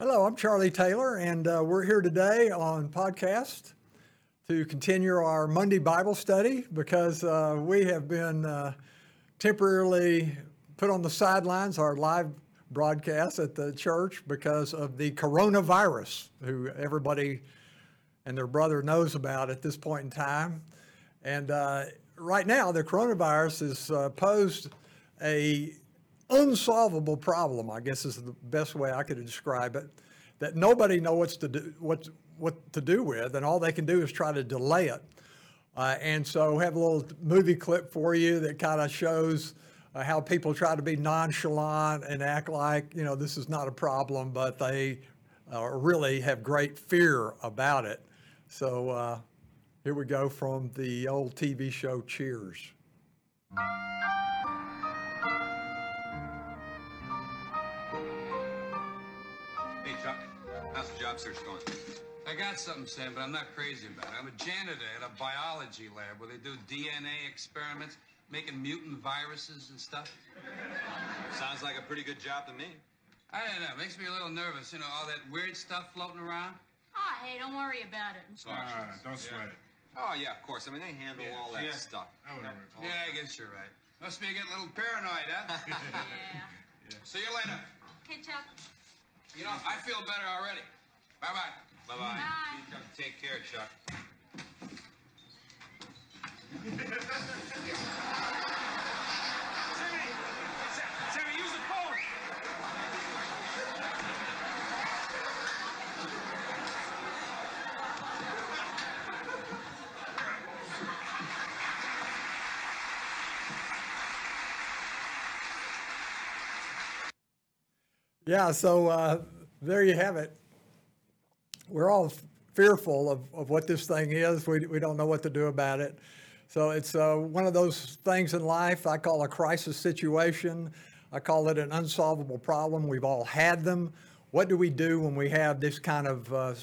Hello, I'm Charlie Taylor, and uh, we're here today on podcast to continue our Monday Bible study because uh, we have been uh, temporarily put on the sidelines, our live broadcast at the church, because of the coronavirus, who everybody and their brother knows about at this point in time. And uh, right now, the coronavirus has uh, posed a unsolvable problem, I guess is the best way I could describe it, that nobody knows what to do, what, what to do with, and all they can do is try to delay it. Uh, and so have a little movie clip for you that kind of shows uh, how people try to be nonchalant and act like, you know, this is not a problem, but they uh, really have great fear about it. So uh, here we go from the old TV show Cheers. How's the job search going? I got something, Sam, but I'm not crazy about it. I'm a janitor at a biology lab where they do DNA experiments, making mutant viruses and stuff. Sounds like a pretty good job to me. I don't know. It makes me a little nervous. You know, all that weird stuff floating around. Ah, hey, don't worry about it. Ah, don't sweat it. Oh, yeah, of course. I mean, they handle all that yeah. stuff. I wouldn't worry. Yeah, I guess you're right. Must be getting a little paranoid, huh? Yeah. See you later. Okay, Chuck. You know, I feel better already. Bye-bye. Bye-bye. Bye. Take care, Chuck. Yeah, so uh, there you have it. We're all fearful of, of what this thing is. We, we don't know what to do about it. So it's uh, one of those things in life I call a crisis situation. I call it an unsolvable problem. We've all had them. What do we do when we have this kind of uh,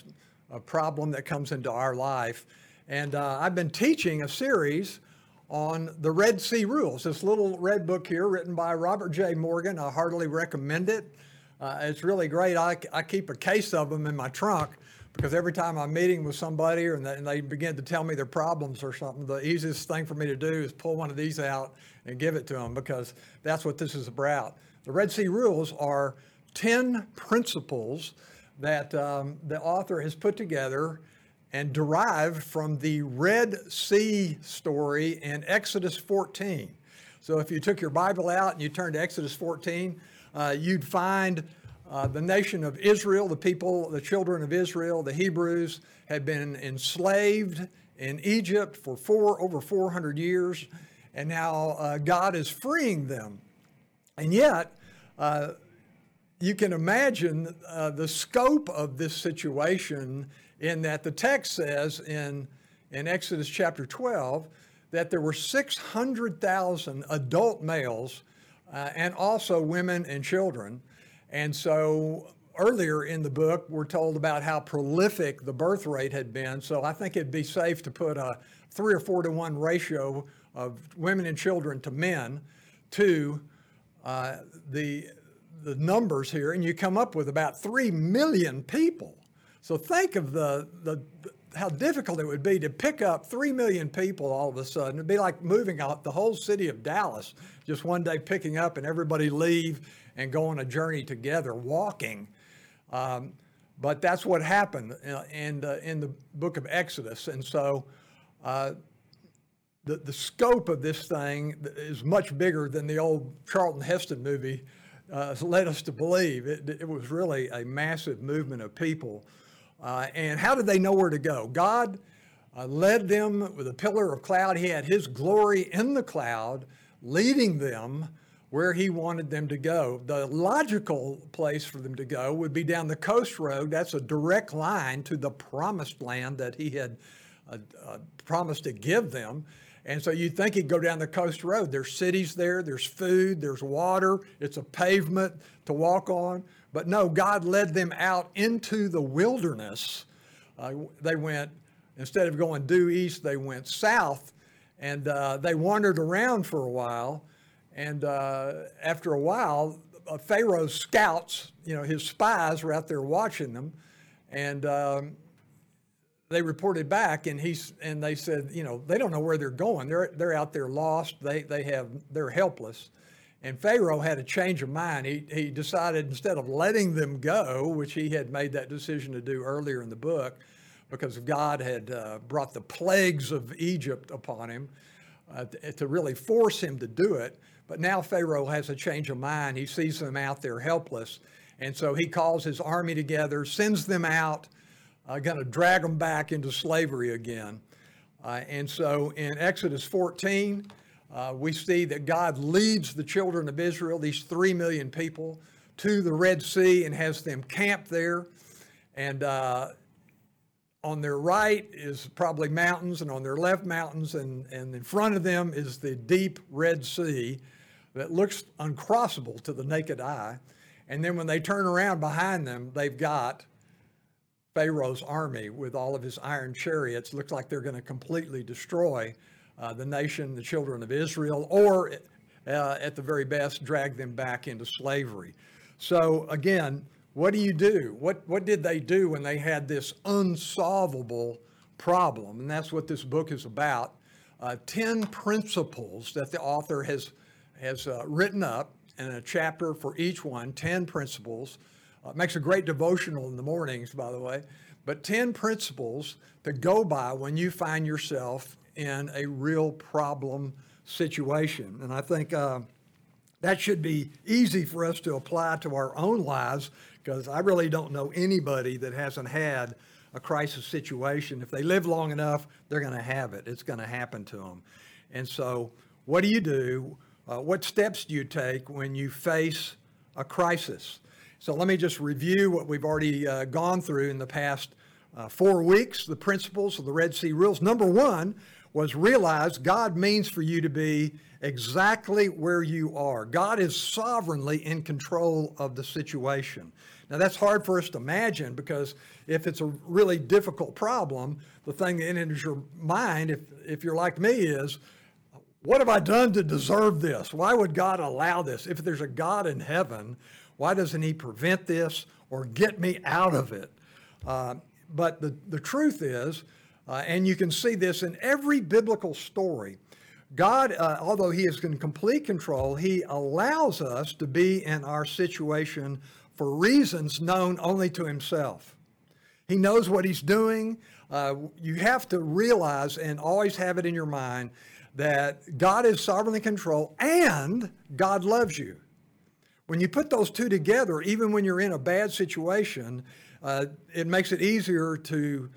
a problem that comes into our life? And uh, I've been teaching a series on the Red Sea Rules. This little red book here, written by Robert J. Morgan. I heartily recommend it. Uh, it's really great. I, I keep a case of them in my trunk because every time I'm meeting with somebody or, and, they, and they begin to tell me their problems or something, the easiest thing for me to do is pull one of these out and give it to them because that's what this is about. The Red Sea Rules are 10 principles that um, the author has put together and derived from the Red Sea story in Exodus 14. So if you took your Bible out and you turned to Exodus 14, uh, you'd find uh, the nation of Israel, the people, the children of Israel, the Hebrews, had been enslaved in Egypt for four over 400 years, and now uh, God is freeing them. And yet, uh, you can imagine uh, the scope of this situation in that the text says in, in Exodus chapter 12 that there were 600,000 adult males uh, and also women and children. And so earlier in the book, we're told about how prolific the birth rate had been. So I think it'd be safe to put a three or four to one ratio of women and children to men to uh, the the numbers here, and you come up with about three million people. So think of the, the how difficult it would be to pick up three million people all of a sudden. It'd be like moving out the whole city of Dallas just one day, picking up and everybody leave and go on a journey together, walking. Um, but that's what happened uh, in the, in the book of Exodus, and so. Uh, the, the scope of this thing is much bigger than the old Charlton Heston movie uh, led us to believe. It, it was really a massive movement of people. Uh, and how did they know where to go? God uh, led them with a pillar of cloud. He had His glory in the cloud, leading them where He wanted them to go. The logical place for them to go would be down the coast road. That's a direct line to the promised land that He had uh, uh, promised to give them. And so you'd think he'd go down the coast road. There's cities there, there's food, there's water, it's a pavement to walk on. But no, God led them out into the wilderness. Uh, they went, instead of going due east, they went south and uh, they wandered around for a while. And uh, after a while, uh, Pharaoh's scouts, you know, his spies were out there watching them, and um, they reported back, and he's and they said, you know, they don't know where they're going. They're they're out there lost. They they have they're helpless. And Pharaoh had a change of mind. He he decided instead of letting them go, which he had made that decision to do earlier in the book, because God had uh, brought the plagues of Egypt upon him uh, to, to really force him to do it. But now Pharaoh has a change of mind. He sees them out there helpless. And so he calls his army together, sends them out, uh, going to drag them back into slavery again. Uh, and so in Exodus 14, uh, we see that God leads the children of Israel, these three million people, to the Red Sea and has them camp there. And uh, on their right is probably mountains, and on their left, mountains, and, and in front of them is the deep Red Sea that looks uncrossable to the naked eye. And then when they turn around behind them, they've got Pharaoh's army with all of his iron chariots. Looks like they're going to completely destroy uh, the nation, the children of Israel, or uh, at the very best, drag them back into slavery. So again, what do you do? What, what did they do when they had this unsolvable problem? And that's what this book is about. Uh, 10 principles that the author has, has uh, written up in a chapter for each one, 10 principles. Uh, makes a great devotional in the mornings, by the way. But 10 principles to go by when you find yourself in a real problem situation. And I think uh, that should be easy for us to apply to our own lives because I really don't know anybody that hasn't had a crisis situation. If they live long enough, they're going to have it. It's going to happen to them. And so, what do you do? Uh, what steps do you take when you face a crisis? So, let me just review what we've already uh, gone through in the past uh, four weeks the principles of the Red Sea rules. Number one was realize God means for you to be exactly where you are. God is sovereignly in control of the situation. Now, that's hard for us to imagine because if it's a really difficult problem, the thing that enters your mind, if, if you're like me, is what have I done to deserve this? Why would God allow this? If there's a God in heaven, why doesn't He prevent this or get me out of it? Uh, but the, the truth is, uh, and you can see this in every biblical story, God, uh, although He is in complete control, He allows us to be in our situation for reasons known only to Himself. He knows what He's doing. Uh, you have to realize and always have it in your mind that God is sovereignly control and God loves you. When you put those two together, even when you're in a bad situation, uh, it makes it easier to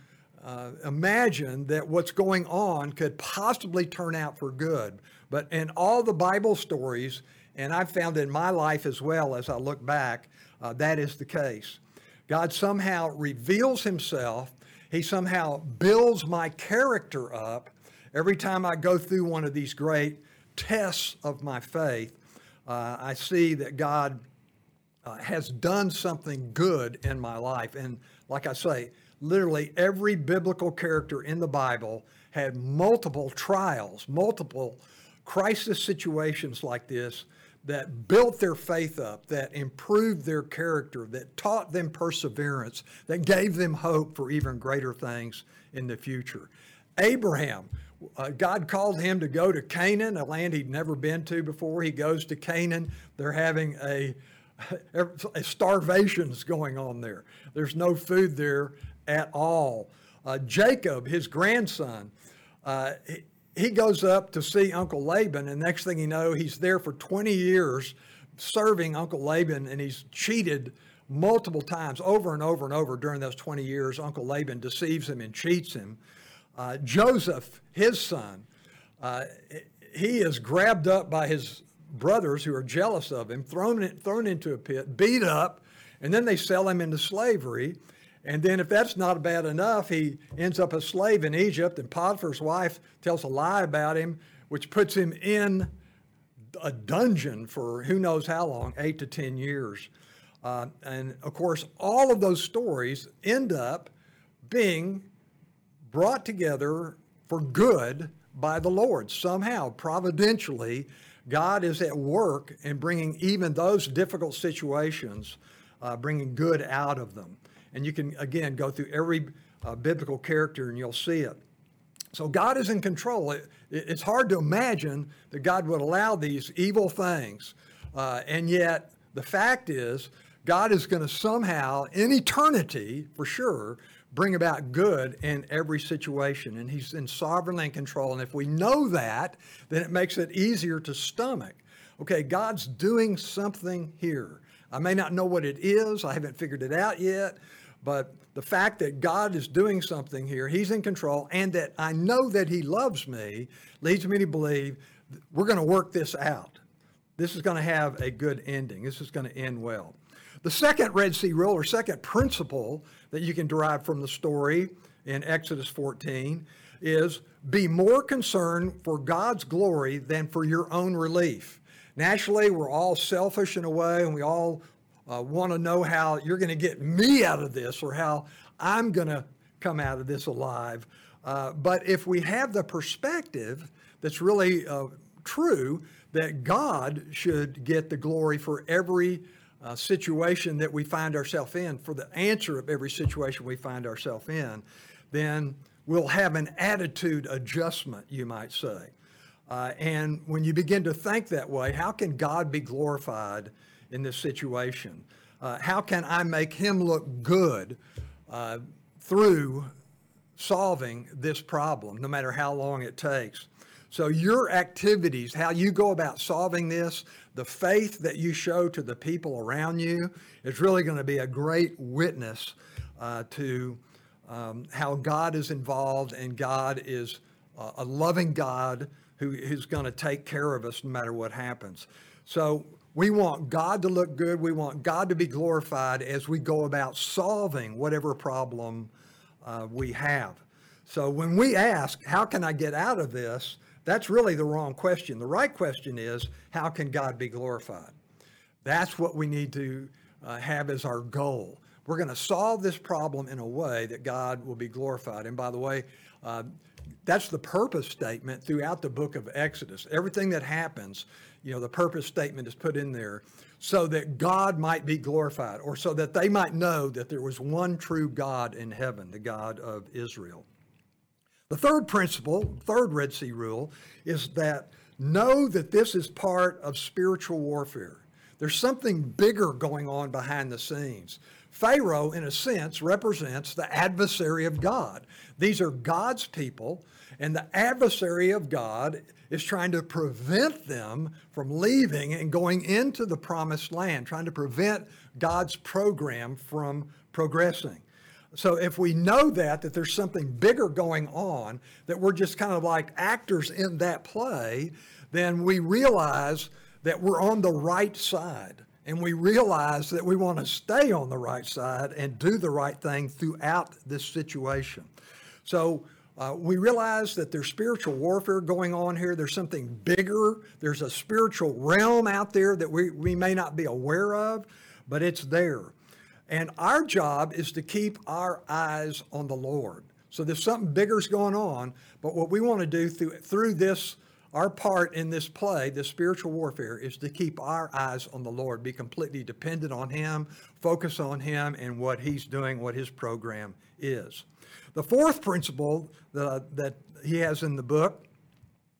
uh, imagine that what's going on could possibly turn out for good. But in all the Bible stories, and I've found in my life as well as I look back, uh, that is the case. God somehow reveals himself, he somehow builds my character up every time I go through one of these great tests of my faith. Uh, I see that God uh, has done something good in my life. And like I say, literally every biblical character in the Bible had multiple trials, multiple crisis situations like this that built their faith up, that improved their character, that taught them perseverance, that gave them hope for even greater things in the future. Abraham, uh, God called him to go to Canaan, a land he'd never been to before. He goes to Canaan. They're having a, a starvation's going on there. There's no food there at all. Uh, Jacob, his grandson, uh, he, he goes up to see Uncle Laban, and next thing you know, he's there for 20 years serving Uncle Laban, and he's cheated multiple times, over and over and over during those 20 years. Uncle Laban deceives him and cheats him. Uh, Joseph, his son, uh, he is grabbed up by his brothers who are jealous of him, thrown, thrown into a pit, beat up, and then they sell him into slavery. And then, if that's not bad enough, he ends up a slave in Egypt, and Potiphar's wife tells a lie about him, which puts him in a dungeon for who knows how long eight to 10 years. Uh, and of course, all of those stories end up being brought together for good by the Lord. Somehow, providentially, God is at work in bringing even those difficult situations, uh, bringing good out of them. And you can, again, go through every uh, biblical character and you'll see it. So God is in control. It, it- it's hard to imagine that God would allow these evil things. Uh, and yet, the fact is, God is going to somehow, in eternity, for sure, bring about good in every situation. And He's in sovereignly in control. And if we know that, then it makes it easier to stomach. Okay, God's doing something here. I may not know what it is, I haven't figured it out yet, but the fact that God is doing something here, He's in control, and that I know that He loves me leads me to believe we're going to work this out. This is going to have a good ending. This is going to end well. The second Red Sea rule, or second principle that you can derive from the story in Exodus 14, is be more concerned for God's glory than for your own relief. Naturally, we're all selfish in a way, and we all uh, want to know how you're going to get me out of this or how I'm going to come out of this alive. Uh, but if we have the perspective that's really uh, true, that God should get the glory for every uh, situation that we find ourselves in, for the answer of every situation we find ourselves in, then we'll have an attitude adjustment, you might say. Uh, and when you begin to think that way, how can God be glorified in this situation? Uh, how can I make him look good uh, through solving this problem, no matter how long it takes? So, your activities, how you go about solving this, the faith that you show to the people around you is really going to be a great witness uh, to um, how God is involved and God is uh, a loving God who is going to take care of us no matter what happens. So we want God to look good. We want God to be glorified as we go about solving whatever problem uh, we have. So when we ask, how can I get out of this? That's really the wrong question. The right question is, how can God be glorified? That's what we need to uh, have as our goal. We're going to solve this problem in a way that God will be glorified. And by the way, uh, that's the purpose statement throughout the book of Exodus. Everything that happens, you know, the purpose statement is put in there so that God might be glorified or so that they might know that there was one true God in heaven, the God of Israel. The third principle, third Red Sea rule, is that know that this is part of spiritual warfare. There's something bigger going on behind the scenes. Pharaoh, in a sense, represents the adversary of God. These are God's people, and the adversary of God is trying to prevent them from leaving and going into the promised land, trying to prevent God's program from progressing. So if we know that that there's something bigger going on, that we're just kind of like actors in that play, then we realize that we're on the right side. And we realize that we want to stay on the right side and do the right thing throughout this situation. So uh, we realize that there's spiritual warfare going on here. There's something bigger. There's a spiritual realm out there that we, we may not be aware of, but it's there. And our job is to keep our eyes on the Lord. So there's something bigger's going on, but what we want to do through through this our part in this play, this spiritual warfare, is to keep our eyes on the Lord, be completely dependent on Him, focus on Him and what He's doing, what His program is. The fourth principle that, that he has in the book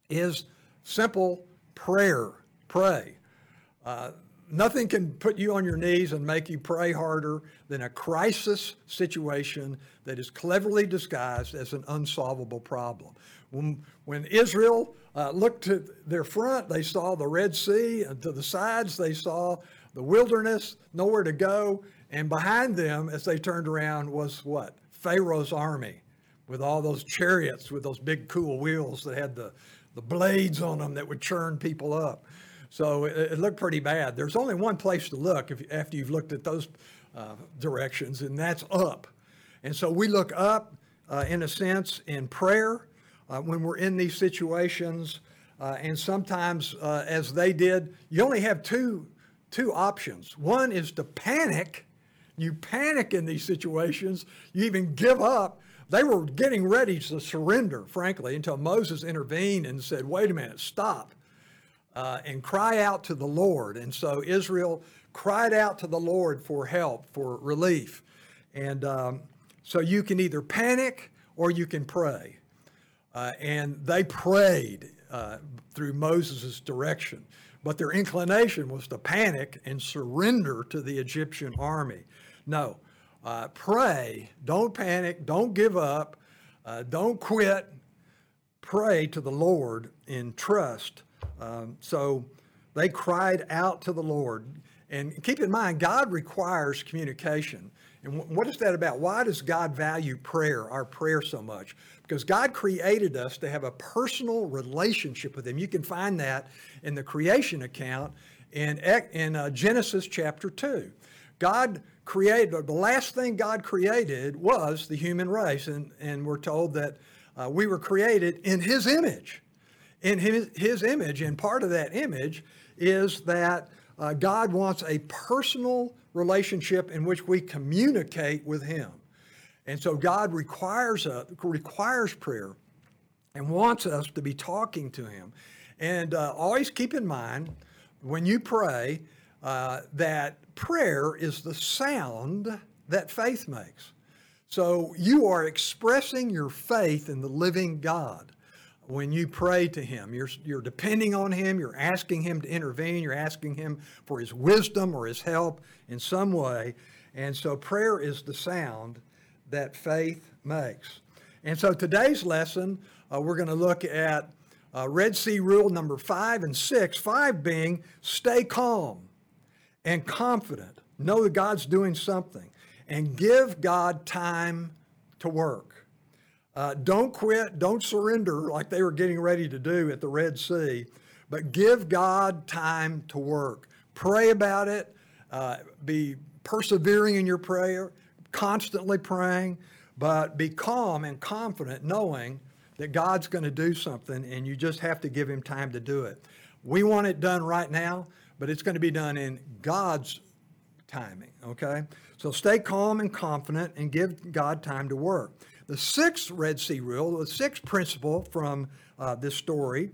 is simple prayer. Pray. Uh, nothing can put you on your knees and make you pray harder than a crisis situation that is cleverly disguised as an unsolvable problem. When, when Israel uh, looked to their front, they saw the Red Sea, and to the sides, they saw the wilderness, nowhere to go. And behind them, as they turned around, was what? Pharaoh's army with all those chariots with those big cool wheels that had the, the blades on them that would churn people up. So it, it looked pretty bad. There's only one place to look if, after you've looked at those uh, directions, and that's up. And so we look up, uh, in a sense, in prayer uh, when we're in these situations. Uh, and sometimes, uh, as they did, you only have two, two options. One is to panic. You panic in these situations. You even give up. They were getting ready to surrender, frankly, until Moses intervened and said, wait a minute, stop. uh, and cry out to the Lord. And so Israel cried out to the Lord for help, for relief. And um, so you can either panic or you can pray. Uh, and they prayed uh, through Moses' direction. But their inclination was to panic and surrender to the Egyptian army. No, uh, pray, don't panic, don't give up, uh, don't quit. Pray to the Lord in trust. Um, so they cried out to the Lord. And keep in mind, God requires communication. And what is that about? Why does God value prayer, our prayer, so much? Because God created us to have a personal relationship with Him. You can find that in the creation account in, in uh, Genesis chapter 2. God created, the last thing God created was the human race. And, and we're told that uh, we were created in His image. In His, his image. And part of that image is that uh, God wants a personal relationship in which we communicate with Him. And so God requires, uh, requires prayer and wants us to be talking to Him. And uh, always keep in mind when you pray uh, that prayer is the sound that faith makes. So you are expressing your faith in the living God when you pray to Him. You're, you're depending on Him, you're asking Him to intervene, you're asking Him for His wisdom or His help in some way. And so prayer is the sound that faith makes. And so today's lesson, uh, we're going to look at uh, Red Sea rule number five and six. Five being stay calm and confident, know that God's doing something, and give God time to work. Uh, don't quit, don't surrender like they were getting ready to do at the Red Sea, but give God time to work. Pray about it, uh, be persevering in your prayer, constantly praying, but be calm and confident knowing that God's going to do something and you just have to give Him time to do it. We want it done right now, but it's going to be done in God's timing, okay? So stay calm and confident and give God time to work. The sixth Red Sea rule, the sixth principle from uh, this story,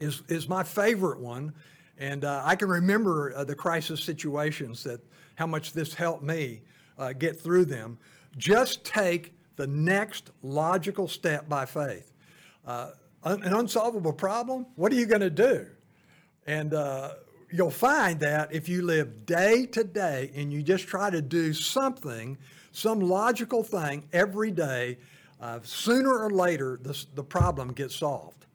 is, is my favorite one. And uh, I can remember uh, the crisis situations that how much this helped me uh, get through them. Just take the next logical step by faith. Uh, an unsolvable problem, what are you going to do? And uh, you'll find that if you live day to day and you just try to do something, some logical thing every day, uh, sooner or later this, the problem gets solved.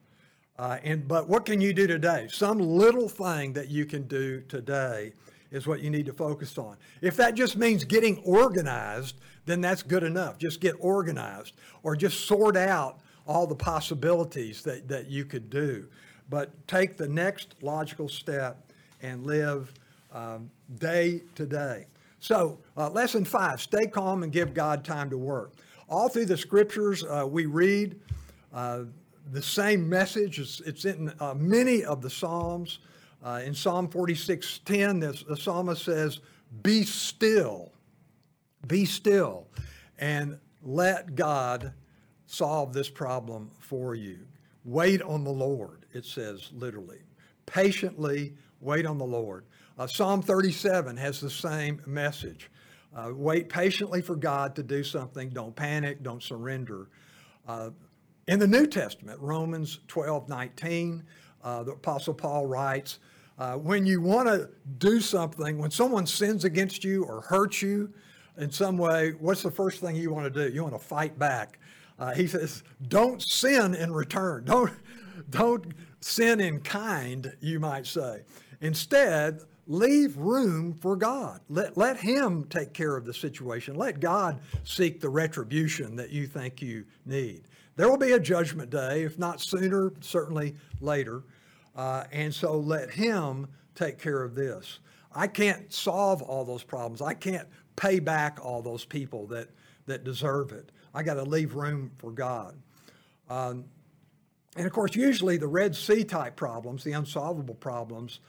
Uh, and but what can you do today? Some little thing that you can do today is what you need to focus on. If that just means getting organized, then that's good enough. Just get organized or just sort out all the possibilities that, that you could do. But take the next logical step and live um, day to day. So, uh, lesson five stay calm and give God time to work. All through the scriptures, uh, we read uh, the same message. It's, it's in uh, many of the Psalms. Uh, in Psalm 46:10, the, the psalmist says, Be still, be still, and let God solve this problem for you. Wait on the Lord, it says literally. Patiently wait on the Lord. Uh, Psalm 37 has the same message. Uh, wait patiently for God to do something. Don't panic, don't surrender. Uh, in the New Testament, Romans 12 19, uh, the Apostle Paul writes, uh, when you want to do something, when someone sins against you or hurts you in some way, what's the first thing you want to do? You want to fight back. Uh, he says, don't sin in return. Don't, don't sin in kind, you might say. Instead, leave room for God. Let, let Him take care of the situation. Let God seek the retribution that you think you need. There will be a judgment day, if not sooner, certainly later. Uh, and so let Him take care of this. I can't solve all those problems. I can't pay back all those people that, that deserve it. I got to leave room for God. Um, and of course, usually the Red Sea type problems, the unsolvable problems,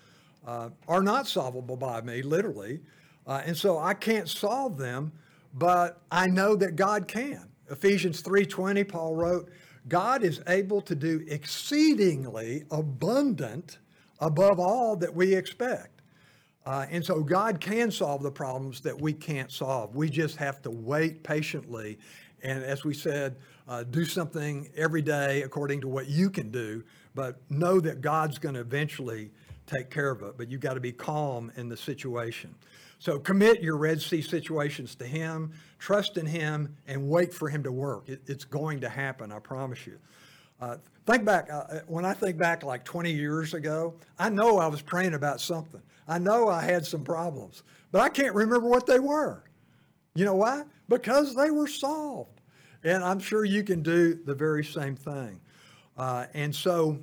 uh, are not solvable by me, literally. Uh, and so I can't solve them, but I know that God can. Ephesians 3:20, Paul wrote, God is able to do exceedingly abundant above all that we expect. Uh, and so God can solve the problems that we can't solve. We just have to wait patiently. And as we said, uh, do something every day according to what you can do, but know that God's going to eventually take care of it. But you've got to be calm in the situation. So commit your Red Sea situations to Him, trust in Him, and wait for Him to work. It, it's going to happen, I promise you. Uh, think back, uh, when I think back like 20 years ago, I know I was praying about something. I know I had some problems, but I can't remember what they were. You know why? Because they were solved. And I'm sure you can do the very same thing. Uh, and so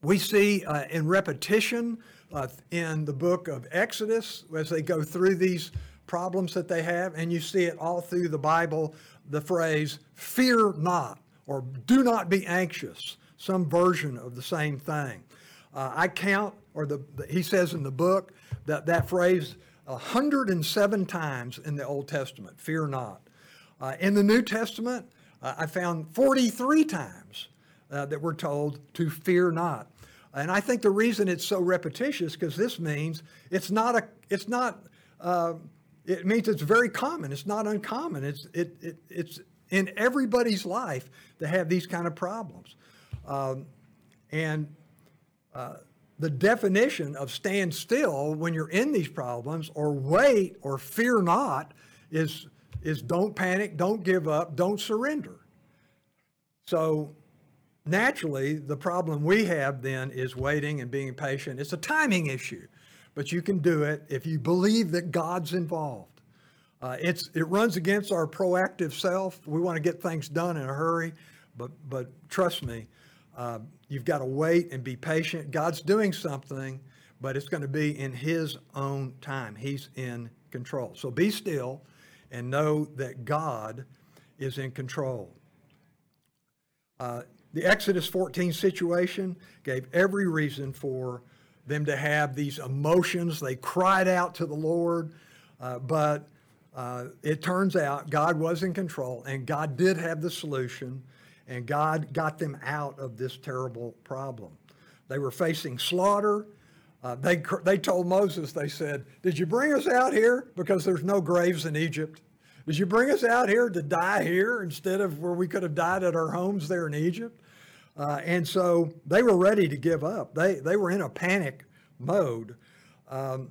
we see uh, in repetition uh, in the book of Exodus as they go through these problems that they have, and you see it all through the Bible the phrase, fear not, or do not be anxious, some version of the same thing. Uh, I count, or the, the, he says in the book, that that phrase 107 times in the Old Testament, fear not. Uh, in the New Testament, uh, I found 43 times uh, that we're told to fear not. And I think the reason it's so repetitious because this means it's not a, it's not, uh, it means it's very common. It's not uncommon. It's, it, it, it's in everybody's life to have these kind of problems. Um, and uh, the definition of stand still when you're in these problems or wait or fear not is, is don't panic, don't give up, don't surrender. So naturally, the problem we have then is waiting and being patient. It's a timing issue, but you can do it if you believe that God's involved. Uh, it's, it runs against our proactive self. We want to get things done in a hurry, but, but trust me, uh, you've got to wait and be patient. God's doing something, but it's going to be in His own time. He's in control. So be still and know that God is in control. Uh, the Exodus 14 situation gave every reason for them to have these emotions. They cried out to the Lord, uh, but uh, it turns out God was in control and God did have the solution, and God got them out of this terrible problem. They were facing slaughter. Uh, they, they told Moses, they said, Did you bring us out here because there's no graves in Egypt? Did you bring us out here to die here instead of where we could have died at our homes there in Egypt? Uh, and so they were ready to give up. They, they were in a panic mode. Um,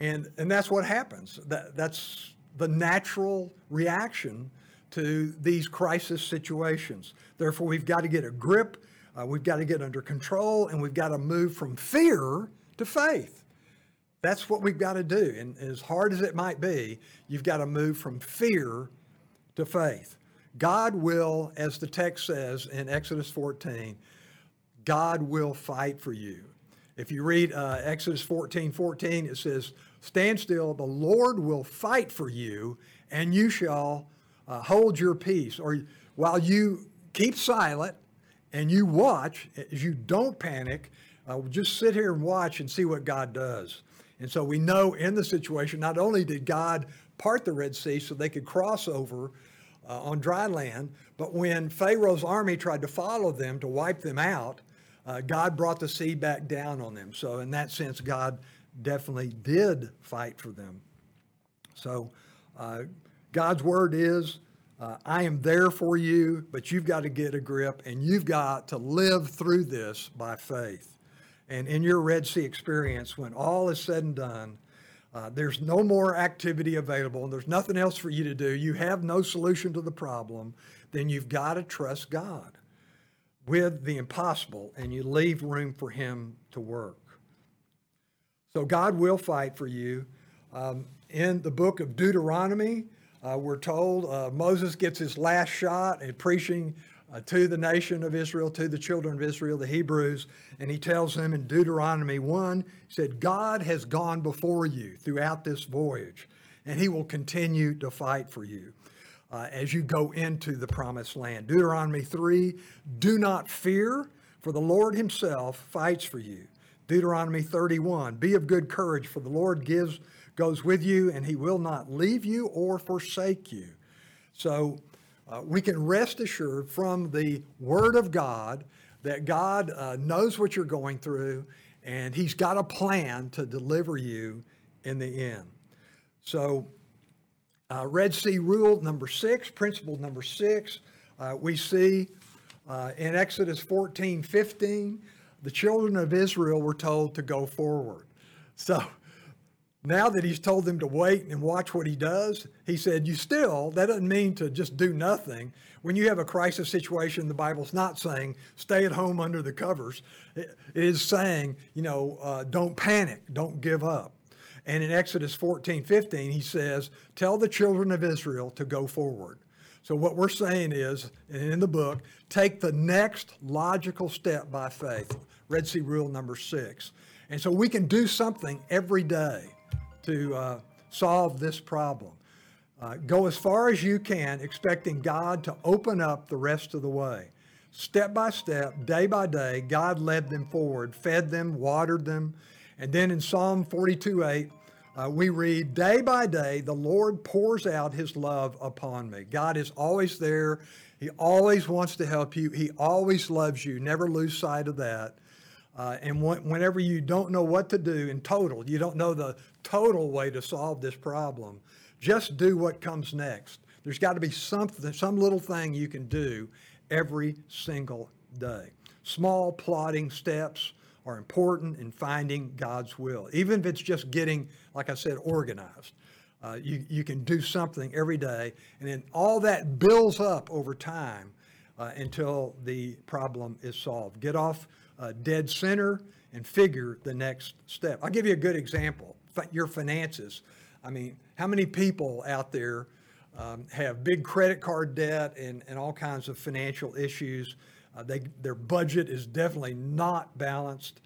and, and that's what happens. That, that's the natural reaction to these crisis situations. Therefore, we've got to get a grip, uh, we've got to get under control, and we've got to move from fear to faith. That's what we've got to do. And as hard as it might be, you've got to move from fear to faith. God will, as the text says in Exodus 14, God will fight for you. If you read uh, Exodus 14 14, it says, Stand still, the Lord will fight for you, and you shall uh, hold your peace. Or while you keep silent and you watch, as you don't panic, uh, just sit here and watch and see what God does. And so we know in the situation, not only did God part the Red Sea so they could cross over uh, on dry land. But when Pharaoh's army tried to follow them to wipe them out, uh, God brought the sea back down on them. So, in that sense, God definitely did fight for them. So, uh, God's word is, uh, I am there for you, but you've got to get a grip and you've got to live through this by faith. And in your Red Sea experience, when all is said and done, uh, there's no more activity available, and there's nothing else for you to do. You have no solution to the problem. Then you've got to trust God with the impossible, and you leave room for Him to work. So God will fight for you. Um, in the book of Deuteronomy, uh, we're told uh, Moses gets his last shot at preaching uh, to the nation of Israel, to the children of Israel, the Hebrews, and he tells them in Deuteronomy 1, he said, God has gone before you throughout this voyage, and he will continue to fight for you. Uh, as you go into the promised land. Deuteronomy 3 Do not fear, for the Lord himself fights for you. Deuteronomy 31 Be of good courage, for the Lord gives, goes with you, and he will not leave you or forsake you. So uh, we can rest assured from the Word of God that God uh, knows what you're going through and He's got a plan to deliver you in the end. So, uh, Red Sea rule number six, principle number six, uh, we see uh, in Exodus 14 15, the children of Israel were told to go forward. So, now that he's told them to wait and watch what he does, he said, You still, that doesn't mean to just do nothing. When you have a crisis situation, the Bible's not saying stay at home under the covers. It is saying, you know, uh, don't panic, don't give up. And in Exodus 14, 15, he says, Tell the children of Israel to go forward. So what we're saying is, and in the book, take the next logical step by faith. Red Sea Rule number six. And so we can do something every day to uh, solve this problem. Uh, go as far as you can, expecting God to open up the rest of the way. Step by step, day by day, God led them forward, fed them, watered them. And then in Psalm 42 8, uh, we read, Day by day, the Lord pours out his love upon me. God is always there. He always wants to help you. He always loves you. Never lose sight of that. Uh, and wh- whenever you don't know what to do in total, you don't know the total way to solve this problem, just do what comes next. There's got to be something, some little thing you can do every single day. Small plotting steps are important in finding God's will, even if it's just getting, like I said, organized. Uh, you, you can do something every day, and then all that builds up over time uh, until the problem is solved. Get off uh, dead center and figure the next step. I'll give you a good example your finances. I mean, how many people out there um, have big credit card debt and, and all kinds of financial issues? Uh, they, their budget is definitely not balanced.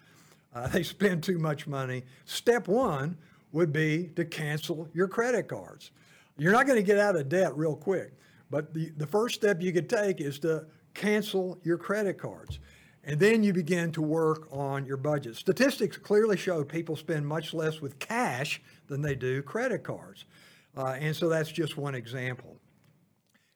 Uh, they spend too much money. Step one would be to cancel your credit cards. You're not going to get out of debt real quick, but the, the first step you could take is to cancel your credit cards. And then you begin to work on your budget. Statistics clearly show people spend much less with cash than they do credit cards. Uh, and so that's just one example.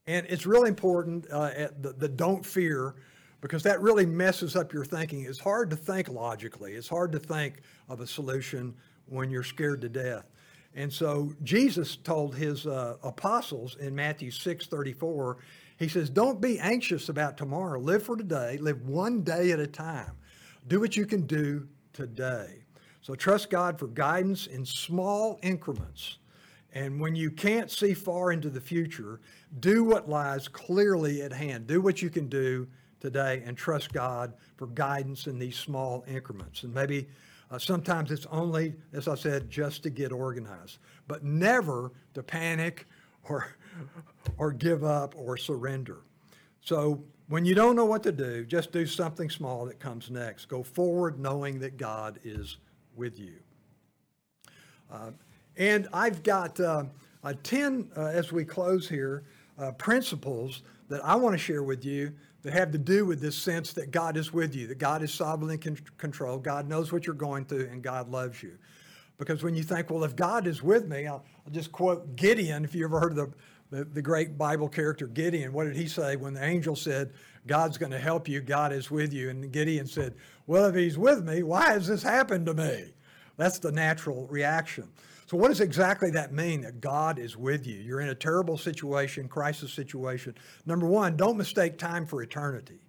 And it's really important uh, the, the don't fear because that really messes up your thinking. It's hard to think logically, it's hard to think of a solution when you're scared to death. And so Jesus told his uh, apostles in Matthew 6 34, he says, Don't be anxious about tomorrow. Live for today, live one day at a time. Do what you can do today. So trust God for guidance in small increments. And when you can't see far into the future, do what lies clearly at hand. Do what you can do today and trust God for guidance in these small increments. And maybe uh, sometimes it's only, as I said, just to get organized, but never to panic or, or give up or surrender. So when you don't know what to do, just do something small that comes next. Go forward knowing that God is with you. Uh, and I've got uh, uh, 10, uh, as we close here, uh, principles that I want to share with you that have to do with this sense that God is with you, that God is sovereignly in control, God knows what you're going through, and God loves you. Because when you think, well, if God is with me, I'll, I'll just quote Gideon, if you ever heard of the, the, the great Bible character Gideon. What did he say when the angel said, God's going to help you, God is with you? And Gideon said, well, if he's with me, why has this happened to me? That's the natural reaction. So, what does exactly that mean that God is with you? You're in a terrible situation, crisis situation. Number one, don't mistake time for eternity.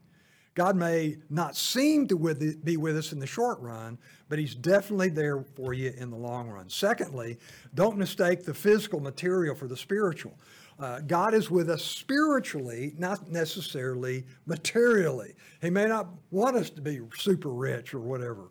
God may not seem to with be with us in the short run, but He's definitely there for you in the long run. Secondly, don't mistake the physical material for the spiritual. Uh, God is with us spiritually, not necessarily materially. He may not want us to be super rich or whatever,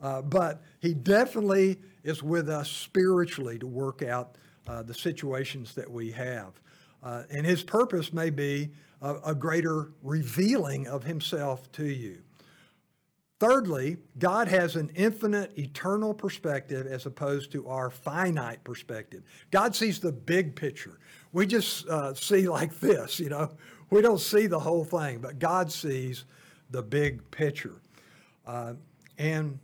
uh, but He definitely is with us spiritually to work out uh, the situations that we have. Uh, and His purpose may be a, a greater revealing of Himself to you. Thirdly, God has an infinite, eternal perspective as opposed to our finite perspective. God sees the big picture. We just uh, see like this, you know. We don't see the whole thing, but God sees the big picture. Uh, and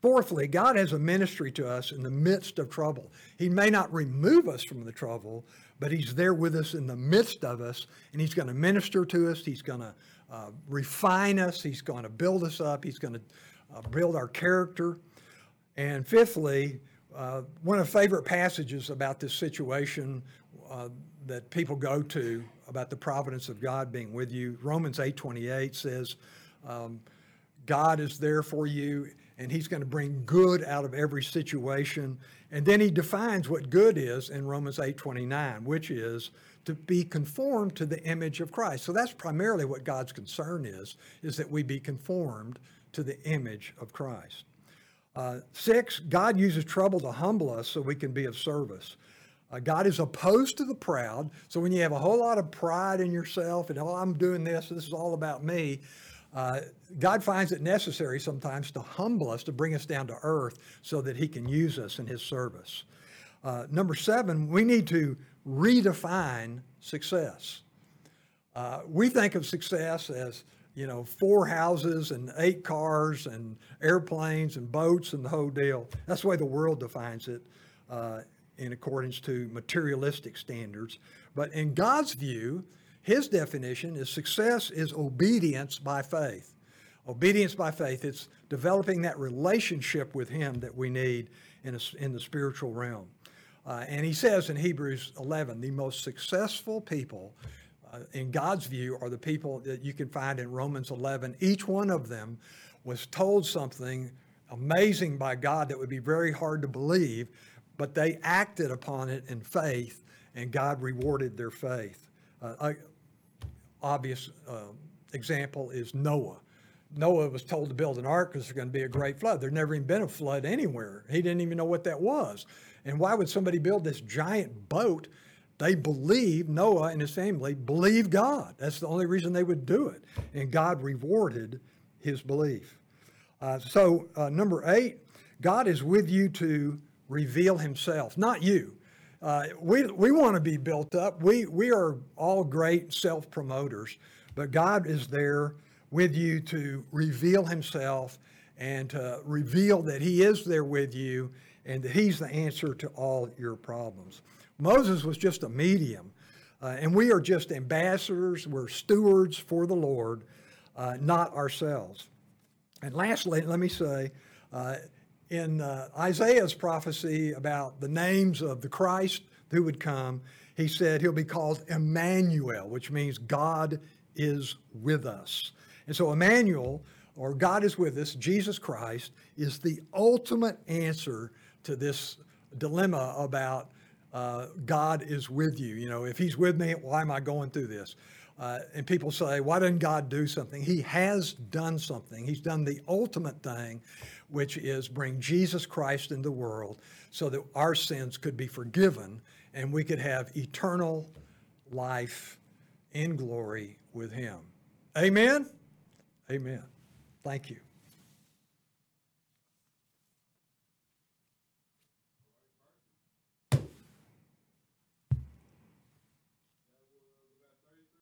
fourthly, God has a ministry to us in the midst of trouble. He may not remove us from the trouble, but He's there with us in the midst of us, and He's going to minister to us. He's going to uh, refine us. He's going to build us up. He's going to uh, build our character. And fifthly, uh, one of the favorite passages about this situation uh, that people go to about the providence of God being with you, Romans 8:28 says, um, God is there for you and he's going to bring good out of every situation. And then he defines what good is in Romans 8:29, which is to be conformed to the image of Christ. So that's primarily what God's concern is, is that we be conformed to the image of Christ. Uh, six, God uses trouble to humble us so we can be of service. Uh, God is opposed to the proud. So when you have a whole lot of pride in yourself and, oh, I'm doing this, this is all about me, uh, God finds it necessary sometimes to humble us, to bring us down to earth so that He can use us in His service. Uh, number seven, we need to redefine success. Uh, we think of success as, you know, four houses and eight cars and airplanes and boats and the whole deal. That's the way the world defines it uh, in accordance to materialistic standards. But in God's view, his definition is success is obedience by faith. Obedience by faith, it's developing that relationship with Him that we need in, a, in the spiritual realm. Uh, and he says in Hebrews 11, the most successful people uh, in God's view are the people that you can find in Romans 11. Each one of them was told something amazing by God that would be very hard to believe, but they acted upon it in faith, and God rewarded their faith. Uh, a obvious uh, example is Noah. Noah was told to build an ark because there's going to be a great flood. There'd never even been a flood anywhere. He didn't even know what that was. And why would somebody build this giant boat? They believed, Noah and his family believed God. That's the only reason they would do it. And God rewarded his belief. Uh, so, uh, number eight, God is with you to reveal himself, not you. Uh, we we want to be built up. We, we are all great self promoters, but God is there with you to reveal himself and to reveal that he is there with you and that he's the answer to all your problems. Moses was just a medium, uh, and we are just ambassadors, we're stewards for the Lord, uh, not ourselves. And lastly, let me say, uh, in uh, Isaiah's prophecy about the names of the Christ who would come, he said he'll be called Emmanuel, which means God is with us. And so, Emmanuel, or God is with us, Jesus Christ, is the ultimate answer to this dilemma about uh, God is with you. You know, if He's with me, why am I going through this? Uh, and people say, why didn't God do something? He has done something. He's done the ultimate thing, which is bring Jesus Christ in the world so that our sins could be forgiven and we could have eternal life in glory with Him. Amen? Amen. Thank you.